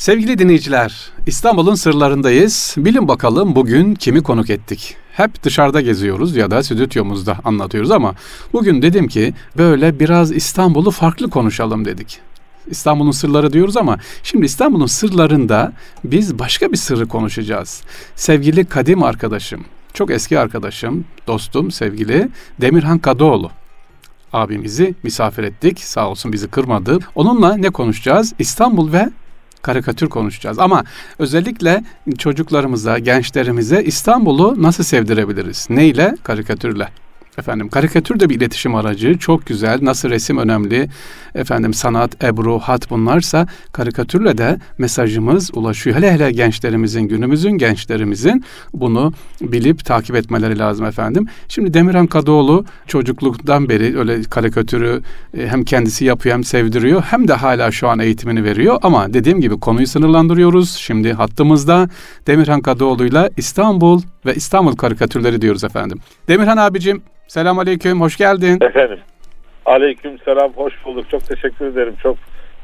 Sevgili dinleyiciler, İstanbul'un sırlarındayız. Bilin bakalım bugün kimi konuk ettik? Hep dışarıda geziyoruz ya da stüdyomuzda anlatıyoruz ama bugün dedim ki böyle biraz İstanbul'u farklı konuşalım dedik. İstanbul'un sırları diyoruz ama şimdi İstanbul'un sırlarında biz başka bir sırrı konuşacağız. Sevgili kadim arkadaşım, çok eski arkadaşım, dostum, sevgili Demirhan Kadıoğlu abimizi misafir ettik. Sağ olsun bizi kırmadı. Onunla ne konuşacağız? İstanbul ve karikatür konuşacağız. Ama özellikle çocuklarımıza, gençlerimize İstanbul'u nasıl sevdirebiliriz? Neyle? Karikatürle. Efendim karikatür de bir iletişim aracı. Çok güzel. Nasıl resim önemli. Efendim sanat, ebru, hat bunlarsa karikatürle de mesajımız ulaşıyor. Hele hele gençlerimizin, günümüzün gençlerimizin bunu bilip takip etmeleri lazım efendim. Şimdi Demirhan Kadıoğlu çocukluktan beri öyle karikatürü e, hem kendisi yapıyor hem sevdiriyor hem de hala şu an eğitimini veriyor. Ama dediğim gibi konuyu sınırlandırıyoruz. Şimdi hattımızda Demirhan Kadıoğlu'yla İstanbul ve İstanbul karikatürleri diyoruz efendim. Demirhan abicim selam aleyküm hoş geldin. Efendim. Aleyküm selam hoş bulduk. Çok teşekkür ederim. Çok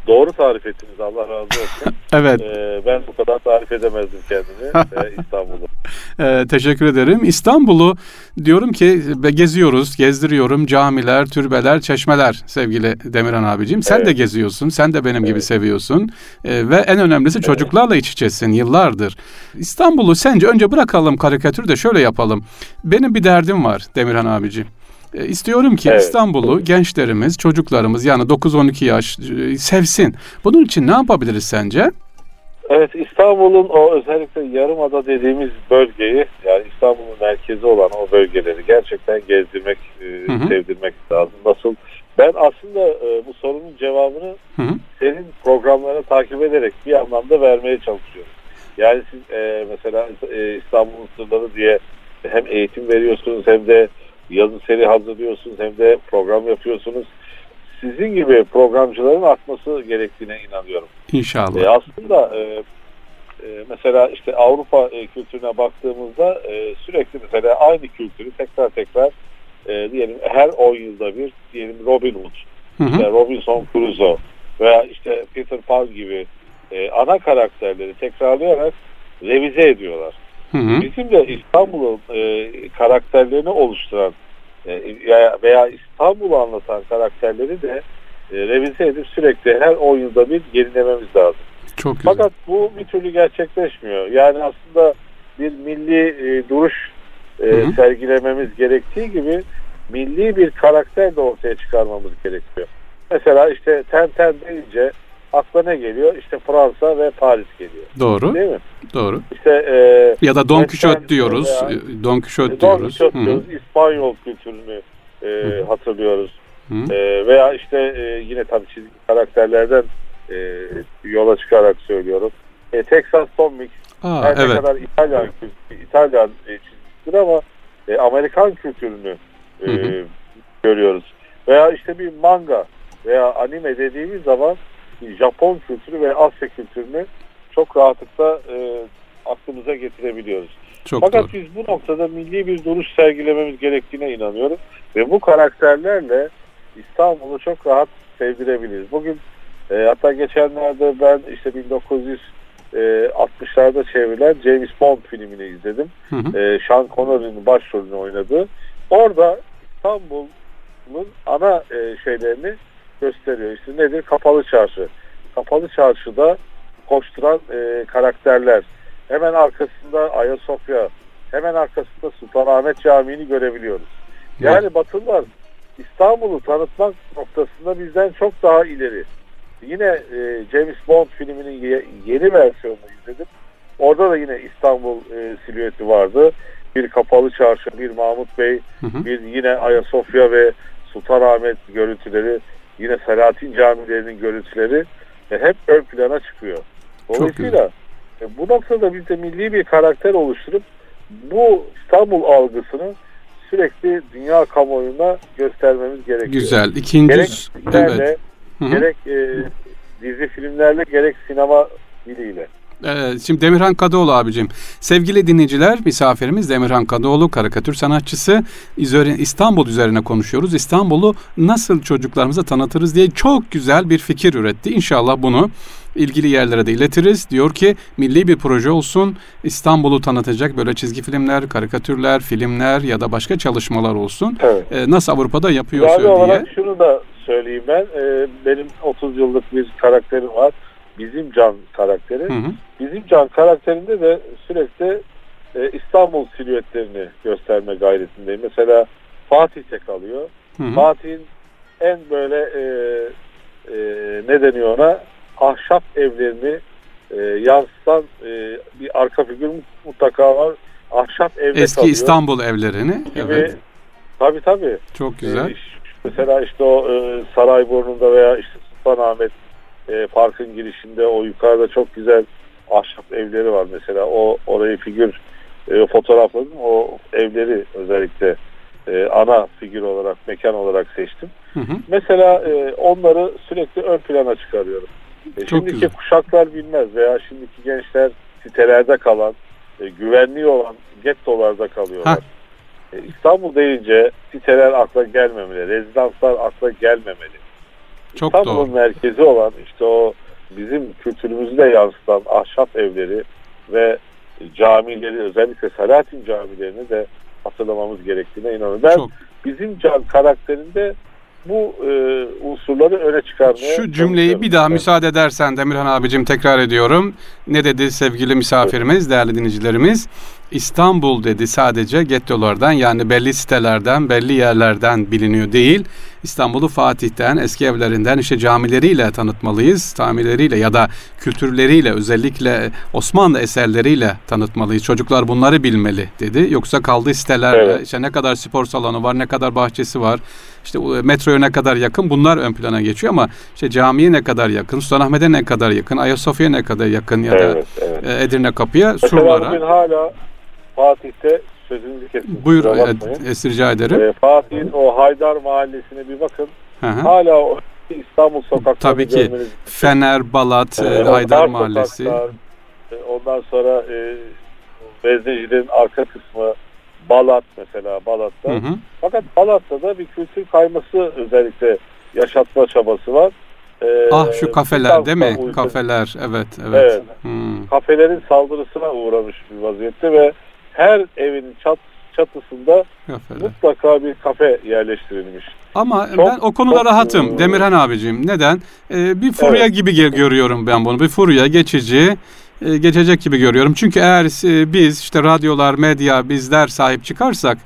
doğru tarif ettiniz. Allah razı olsun. evet. Ee, ben bu kadar tarif edemezdim kendimi e, İstanbul'u. Ee, teşekkür ederim. İstanbul'u diyorum ki geziyoruz, gezdiriyorum. Camiler, türbeler, çeşmeler sevgili Demirhan abicim. Sen Evet. de geziyorsun, sen de benim gibi Evet. seviyorsun. Ee, ve en önemlisi çocuklarla iç içesin yıllardır. İstanbul'u sence önce bırakalım karikatür de şöyle yapalım. Benim bir derdim var Demirhan abicim. Ee, İstiyorum ki Evet. İstanbul'u gençlerimiz, çocuklarımız yani 9-12 yaş e, sevsin. Bunun için ne yapabiliriz sence? Evet İstanbul'un o özellikle Yarımada dediğimiz bölgeyi yani İstanbul'un merkezi olan o bölgeleri gerçekten gezdirmek, e, Hı hı. sevdirmek lazım. Nasıl? Ben aslında e, bu sorunun cevabını Hı hı. senin programlarını takip ederek bir anlamda vermeye çalışıyorum. Yani siz e, mesela e, İstanbul'un sırları diye hem eğitim veriyorsunuz hem de yazı seri hazırlıyorsunuz hem de program yapıyorsunuz. Sizin gibi programcıların artması gerektiğine inanıyorum. İnşallah. E, aslında e, e, mesela işte Avrupa e, kültürüne baktığımızda e, sürekli mesela aynı kültürü tekrar tekrar diyelim her 10 yılda bir diyelim Robin Hood Hı hı. işte Robinson Crusoe veya işte Peter Pan gibi ana karakterleri tekrarlayarak revize ediyorlar. Hı hı. Bizim de İstanbul'un e, karakterlerini oluşturan e, veya- İstanbul'u anlatan karakterleri de e, revize edip sürekli her 10 yılda bir yenilememiz lazım. Çok güzel. Fakat bu bir türlü gerçekleşmiyor. Yani aslında bir milli e, duruş e, Hı hı. sergilememiz gerektiği gibi milli bir karakter de ortaya çıkarmamız gerekiyor. Mesela işte Tenten deyince akla ne geliyor? İşte Fransa ve Paris geliyor. Doğru. Değil mi? Doğru. İşte e, Ya da Don Quixote diyoruz. veya- e, Don Quixote Don diyoruz. Quixote Hı hı. diyoruz, İspanyol kültürünü e, Hı. hatırlıyoruz. Hı. E, veya işte e, yine tabii çizgi karakterlerden e, yola çıkarak söylüyorum. E, Texas Tom Mix Aa, her ne evet. kadar İtalyan İtalyan e, çizgisidir ama e, Amerikan kültürünü e, Hı hı. görüyoruz. Veya işte bir manga veya anime dediğimiz zaman Japon kültürü ve Asya kültürünü çok rahatlıkla e, aklımıza getirebiliyoruz. Çok Fakat doğru. biz bu noktada milli bir duruş sergilememiz gerektiğine inanıyorum. Ve bu karakterlerle İstanbul'u çok rahat sevdirebiliriz. Bugün e, hatta geçenlerde ben işte 1960'larda çevrilen James Bond filmini izledim. Hı hı. E, Sean Connery'nin başrolünü oynadığı. Orada İstanbul'un ana e, şeylerini gösteriyor. İşte nedir? Kapalı çarşı. Kapalı çarşıda koşturan e, karakterler. Hemen arkasında Ayasofya, hemen arkasında Sultanahmet Camii'ni görebiliyoruz. Yani Batılılar İstanbul'u tanıtmak noktasında bizden çok daha ileri. Yine e, James Bond filminin ye- yeni versiyonunu izledim. Orada da yine İstanbul e, silüeti vardı. Bir kapalı çarşı, bir Mahmut Bey, Hı hı. bir yine Ayasofya ve Sultanahmet görüntüleri, yine Selahattin camilerinin görüntüleri e, hep ön plana çıkıyor. Dolayısıyla e, bu noktada biz de milli bir karakter oluşturup bu İstanbul algısını sürekli dünya kamuoyuna göstermemiz gerekiyor. Güzel. Gerek İkinci filmlerle, evet. Hı hı. gerek e, dizi filmlerle, gerek sinema diliyle. Ee, şimdi Demirhan Kadıoğlu abicim. Sevgili dinleyiciler, misafirimiz Demirhan Kadıoğlu, karikatür sanatçısı. İstanbul üzerine konuşuyoruz. İstanbul'u nasıl çocuklarımıza tanıtırız diye çok güzel bir fikir üretti. İnşallah bunu ilgili yerlere de iletiriz. Diyor ki milli bir proje olsun. İstanbul'u tanıtacak böyle çizgi filmler, karikatürler, filmler ya da başka çalışmalar olsun. Evet. Ee, nasıl Avrupa'da yapıyorsa diye. şunu da söyleyeyim ben. Ee, benim 30 yıllık bir karakterim var. Bizim Can karakteri. Hı hı. Bizim Can karakterinde de sürekli e, İstanbul silüetlerini gösterme gayretindeyim. Mesela Fatih'te kalıyor. Fatih'in en böyle e, e, ne deniyor ona ahşap evlerini e, yansıtan e, bir arka figür mutlaka var. Ahşap evde Eski kalıyor. İstanbul evlerini. Gibi, evet. Tabii tabii. Çok güzel. E, mesela işte o e, Sarayburnu'nda veya işte Sultanahmet e, parkın girişinde o yukarıda çok güzel ahşap evleri var mesela. O orayı figür e, fotoğrafladım. O evleri özellikle e, ana figür olarak, mekan olarak seçtim. Hı hı. Mesela e, onları sürekli ön plana çıkarıyorum. E, şimdiki güzel. kuşaklar bilmez veya şimdiki gençler sitelerde kalan, e, güvenliği olan gettolarda kalıyorlar. E, İstanbul deyince siteler akla gelmemeli, rezidanslar akla gelmemeli. Çok İstanbul'un merkezi olan işte o bizim kültürümüzü de yansıtan ahşap evleri ve camileri özellikle Selahattin camilerini de hatırlamamız gerektiğine inanıyorum. Ben Çok. bizim can karakterinde bu e, unsurları öne çıkarmaya Şu cümleyi bir daha evet. müsaade edersen Demirhan abicim tekrar ediyorum. Ne dedi sevgili misafirimiz, evet. değerli dinleyicilerimiz? İstanbul dedi sadece gettolardan yani belli sitelerden, belli yerlerden biliniyor değil. İstanbul'u Fatih'ten, eski evlerinden, işte camileriyle tanıtmalıyız. Tamirleriyle ya da kültürleriyle özellikle Osmanlı eserleriyle tanıtmalıyız. Çocuklar bunları bilmeli dedi. Yoksa kaldığı sitelerle evet. işte ne kadar spor salonu var, ne kadar bahçesi var, işte metroya ne kadar yakın bunlar ön plana geçiyor ama işte camiye ne kadar yakın, Sultanahmet'e ne kadar yakın, Ayasofya'ya ne kadar yakın ya da evet, evet. E, Edirne Kapı'ya, Mesela surlara. Mesela hala Fatih'te sözünüzü kesin. Buyur es rica ederim. E, Fatih'in o Haydar Mahallesi'ne bir bakın. Hı hı. Hala o İstanbul sokaklarını Tabii ki görmeniz. Fener, Balat, e, Haydar Mahallesi. Sokaklar, e, ondan sonra e, Veznecilerin arka kısmı Balat mesela Balat'ta. Hı hı. Fakat Balat'ta da bir kültür kayması özellikle yaşatma çabası var. Ee, ah şu kafeler değil mi? Uygun. Kafeler evet evet. evet. Hmm. Kafelerin saldırısına uğramış bir vaziyette ve her evin çat, çatısında Kafeler. mutlaka bir kafe yerleştirilmiş. Ama çok, ben o konuda çok, rahatım e, Demirhan abicim. Neden? Ee, bir furya evet. gibi görüyorum ben bunu. Bir furya geçici e, geçecek gibi görüyorum. Çünkü eğer e, biz işte radyolar, medya bizler sahip çıkarsak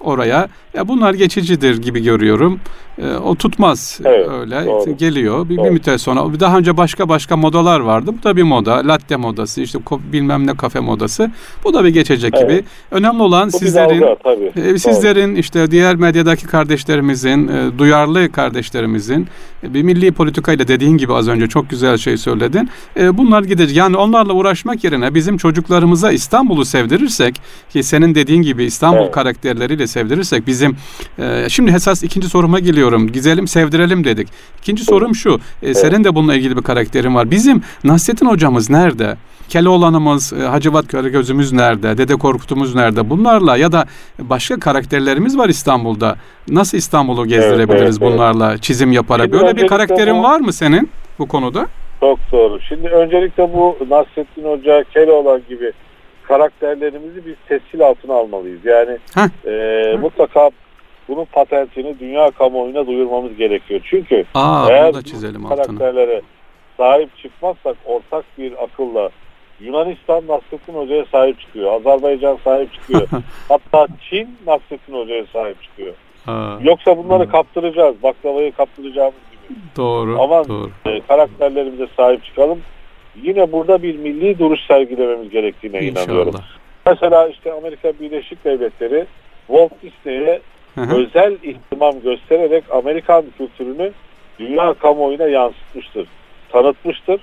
oraya. Ya bunlar geçicidir gibi görüyorum. E, o tutmaz evet, öyle doğru. geliyor. Bir, doğru. bir müddet sonra daha önce başka başka modalar vardı. Bu da bir moda. Latte modası, işte bilmem ne kafe modası. Bu da bir geçecek evet. gibi. Önemli olan Bu sizlerin dalga, tabii. E, sizlerin doğru. işte diğer medyadaki kardeşlerimizin, e, duyarlı kardeşlerimizin e, bir milli politikayla dediğin gibi az önce çok güzel şey söyledin. E, bunlar gidecek. Yani onlarla uğraşmak yerine bizim çocuklarımıza İstanbul'u sevdirirsek ki senin dediğin gibi İstanbul evet. karakterleriyle sevdirirsek bizim e, şimdi esas ikinci soruma geliyorum. Gizelim sevdirelim dedik. İkinci sorum şu. E, senin de bununla ilgili bir karakterin var. Bizim Nasrettin hocamız nerede? Keloğlan'ımız, e, Hacivat Gözümüz nerede? Dede Korkut'umuz nerede? Bunlarla ya da başka karakterlerimiz var İstanbul'da. Nasıl İstanbul'u gezdirebiliriz evet, evet, bunlarla evet. çizim yaparak? Şimdi Böyle bir karakterin bu, var mı senin bu konuda? Çok doğru. Şimdi öncelikle bu Nasrettin Hoca, Keloğlan gibi karakterlerimizi biz tescil altına almalıyız. Yani e, mutlaka bunun patentini dünya kamuoyuna duyurmamız gerekiyor. Çünkü Aa, eğer da çizelim bu karakterlere altına. sahip çıkmazsak ortak bir akılla Yunanistan Nasrettin Hoca'ya sahip çıkıyor. Azerbaycan sahip çıkıyor. Hatta Çin Nasrettin Hoca'ya sahip çıkıyor. Ha. Yoksa bunları ha. kaptıracağız. Baklavayı kaptıracağımız gibi. Doğru. Ama doğru. E, karakterlerimize sahip çıkalım. Yine burada bir milli duruş sergilememiz gerektiğine İnşallah. inanıyorum. Mesela işte Amerika Birleşik Devletleri Walt Disney'e özel ihtimam göstererek Amerikan kültürünü dünya kamuoyuna yansıtmıştır, tanıtmıştır.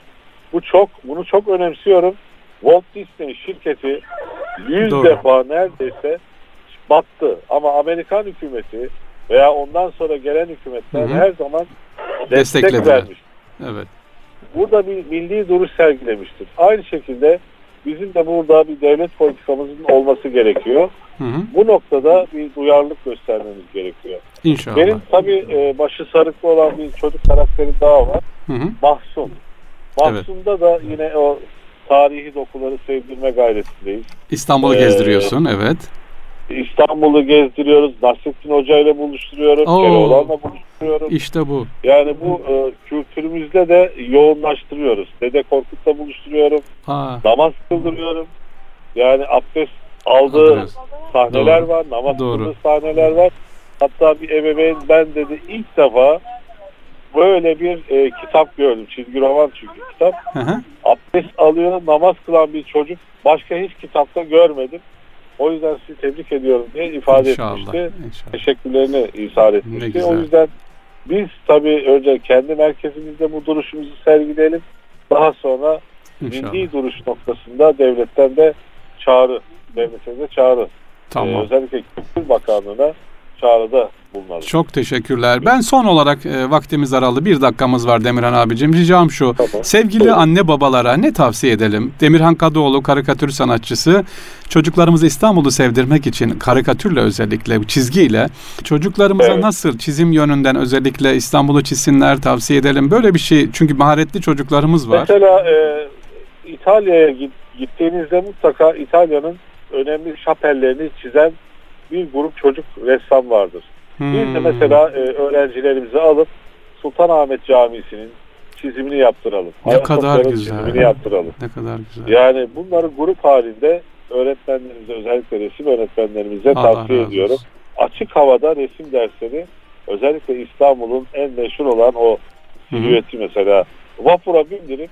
Bu çok, bunu çok önemsiyorum. Walt Disney şirketi 100 Doğru. defa neredeyse battı ama Amerikan hükümeti veya ondan sonra gelen hükümetler hı hı. her zaman destek vermiş. Evet. burada bir milli duruş sergilemiştir. Aynı şekilde bizim de burada bir devlet politikamızın olması gerekiyor. Hı hı. Bu noktada bir duyarlılık göstermemiz gerekiyor. İnşallah. Benim tabii e, başı sarıklı olan bir çocuk karakteri daha var. Hı hı. Mahsun. Mahsun'da da yine o tarihi dokuları sevdirme gayretindeyiz. İstanbul'u Ee, gezdiriyorsun, evet. İstanbul'u gezdiriyoruz. Nasrettin Hoca ile buluşturuyorum. Oo. Keloğlan'la buluşturuyorum. İşte bu. Yani bu e, kültürümüzde de yoğunlaştırıyoruz. Dede Korkut'la buluşturuyorum. Ha, Namaz kıldırıyorum. Yani abdest aldığı Adres. sahneler Doğru. var. Namaz Doğru. kıldığı sahneler var. Hatta bir ebeveyn ben dedi ilk defa böyle bir e, kitap gördüm. Çizgi roman çünkü kitap. Hı hı. Abdest alıyor, namaz kılan bir çocuk. Başka hiç kitapta görmedim. O yüzden sizi tebrik ediyorum diye ifade İnşallah. etmişti. İnşallah. Teşekkürlerini izah Ne etmişti. O yüzden biz tabii önce kendi merkezimizde bu duruşumuzu sergileyelim. Daha sonra İnşallah. milli duruş noktasında devletten de çağrı, devlete de çağrı. Ee, Tamam. özellikle Kültür Bakanlığı'na çağrıda bulunalım. Çok teşekkürler. Ben son olarak e, vaktimiz aralı bir dakikamız var Demirhan abicim. Ricam şu. Tamam. Sevgili Buyurun. anne babalara ne tavsiye edelim? Demirhan Kadıoğlu karikatür sanatçısı çocuklarımızı İstanbul'u sevdirmek için karikatürle özellikle çizgiyle çocuklarımıza Evet. nasıl çizim yönünden özellikle İstanbul'u çizsinler tavsiye edelim. Böyle bir şey çünkü maharetli çocuklarımız var. Mesela e, İtalya'ya git- gittiğinizde mutlaka İtalya'nın önemli şapellerini çizen bir grup çocuk ressam vardır. Biz de Hmm. mesela e, öğrencilerimizi alıp Sultanahmet Camisi'nin çizimini yaptıralım. Ne kadar güzel. Çizimini yaptıralım. ne kadar güzel. Yani bunları grup halinde öğretmenlerimize özellikle resim öğretmenlerimize Allah tavsiye ediyorum. olsun. Açık havada resim dersleri özellikle İstanbul'un en meşhur olan o silüeti mesela vapura bindirip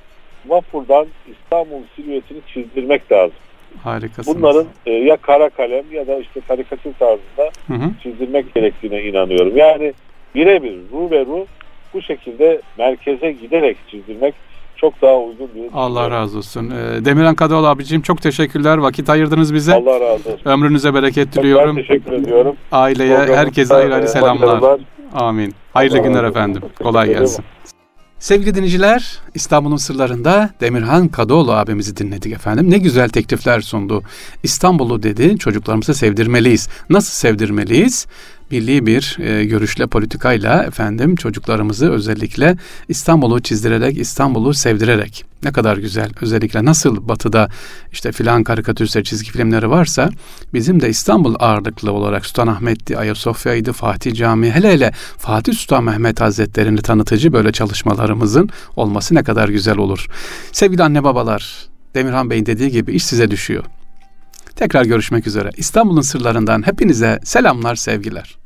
vapurdan İstanbul silüetini çizdirmek lazım. Harikasınız. Bunların e, ya kara kalem ya da işte karikatür tarzında Hı hı. çizdirmek gerektiğine inanıyorum. Yani birebir ruh ve ruh bu şekilde merkeze giderek çizdirmek çok daha uygun diye Allah razı olsun. Ee, Demirhan Kadıoğlu abicim çok teşekkürler. Vakit ayırdınız bize. Allah razı olsun. Ömrünüze bereket Ben diliyorum. teşekkür ediyorum. Aileye, herkese ayrı ayrı e, selamlar. Amin. Hayırlı Allah günler efendim. Kolay gelsin. Sevgili dinleyiciler, İstanbul'un sırlarında Demirhan Kadıoğlu abimizi dinledik efendim. Ne güzel teklifler sundu. İstanbul'u dedi, çocuklarımıza sevdirmeliyiz. Nasıl sevdirmeliyiz? Milli bir e, görüşle, politikayla efendim çocuklarımızı özellikle İstanbul'u çizdirerek, İstanbul'u sevdirerek. Ne kadar güzel. Özellikle nasıl batıda işte filan karikatürse çizgi filmleri varsa bizim de İstanbul ağırlıklı olarak Sultanahmet'ti, Ayasofya'ydı, Fatih Camii hele hele Fatih Sultan Mehmet Hazretleri'ni tanıtıcı böyle çalışmalarımızın olması ne kadar güzel olur. Sevgili anne babalar, Demirhan Bey'in dediği gibi iş size düşüyor. Tekrar görüşmek üzere. İstanbul'un sırlarından hepinize selamlar, sevgiler.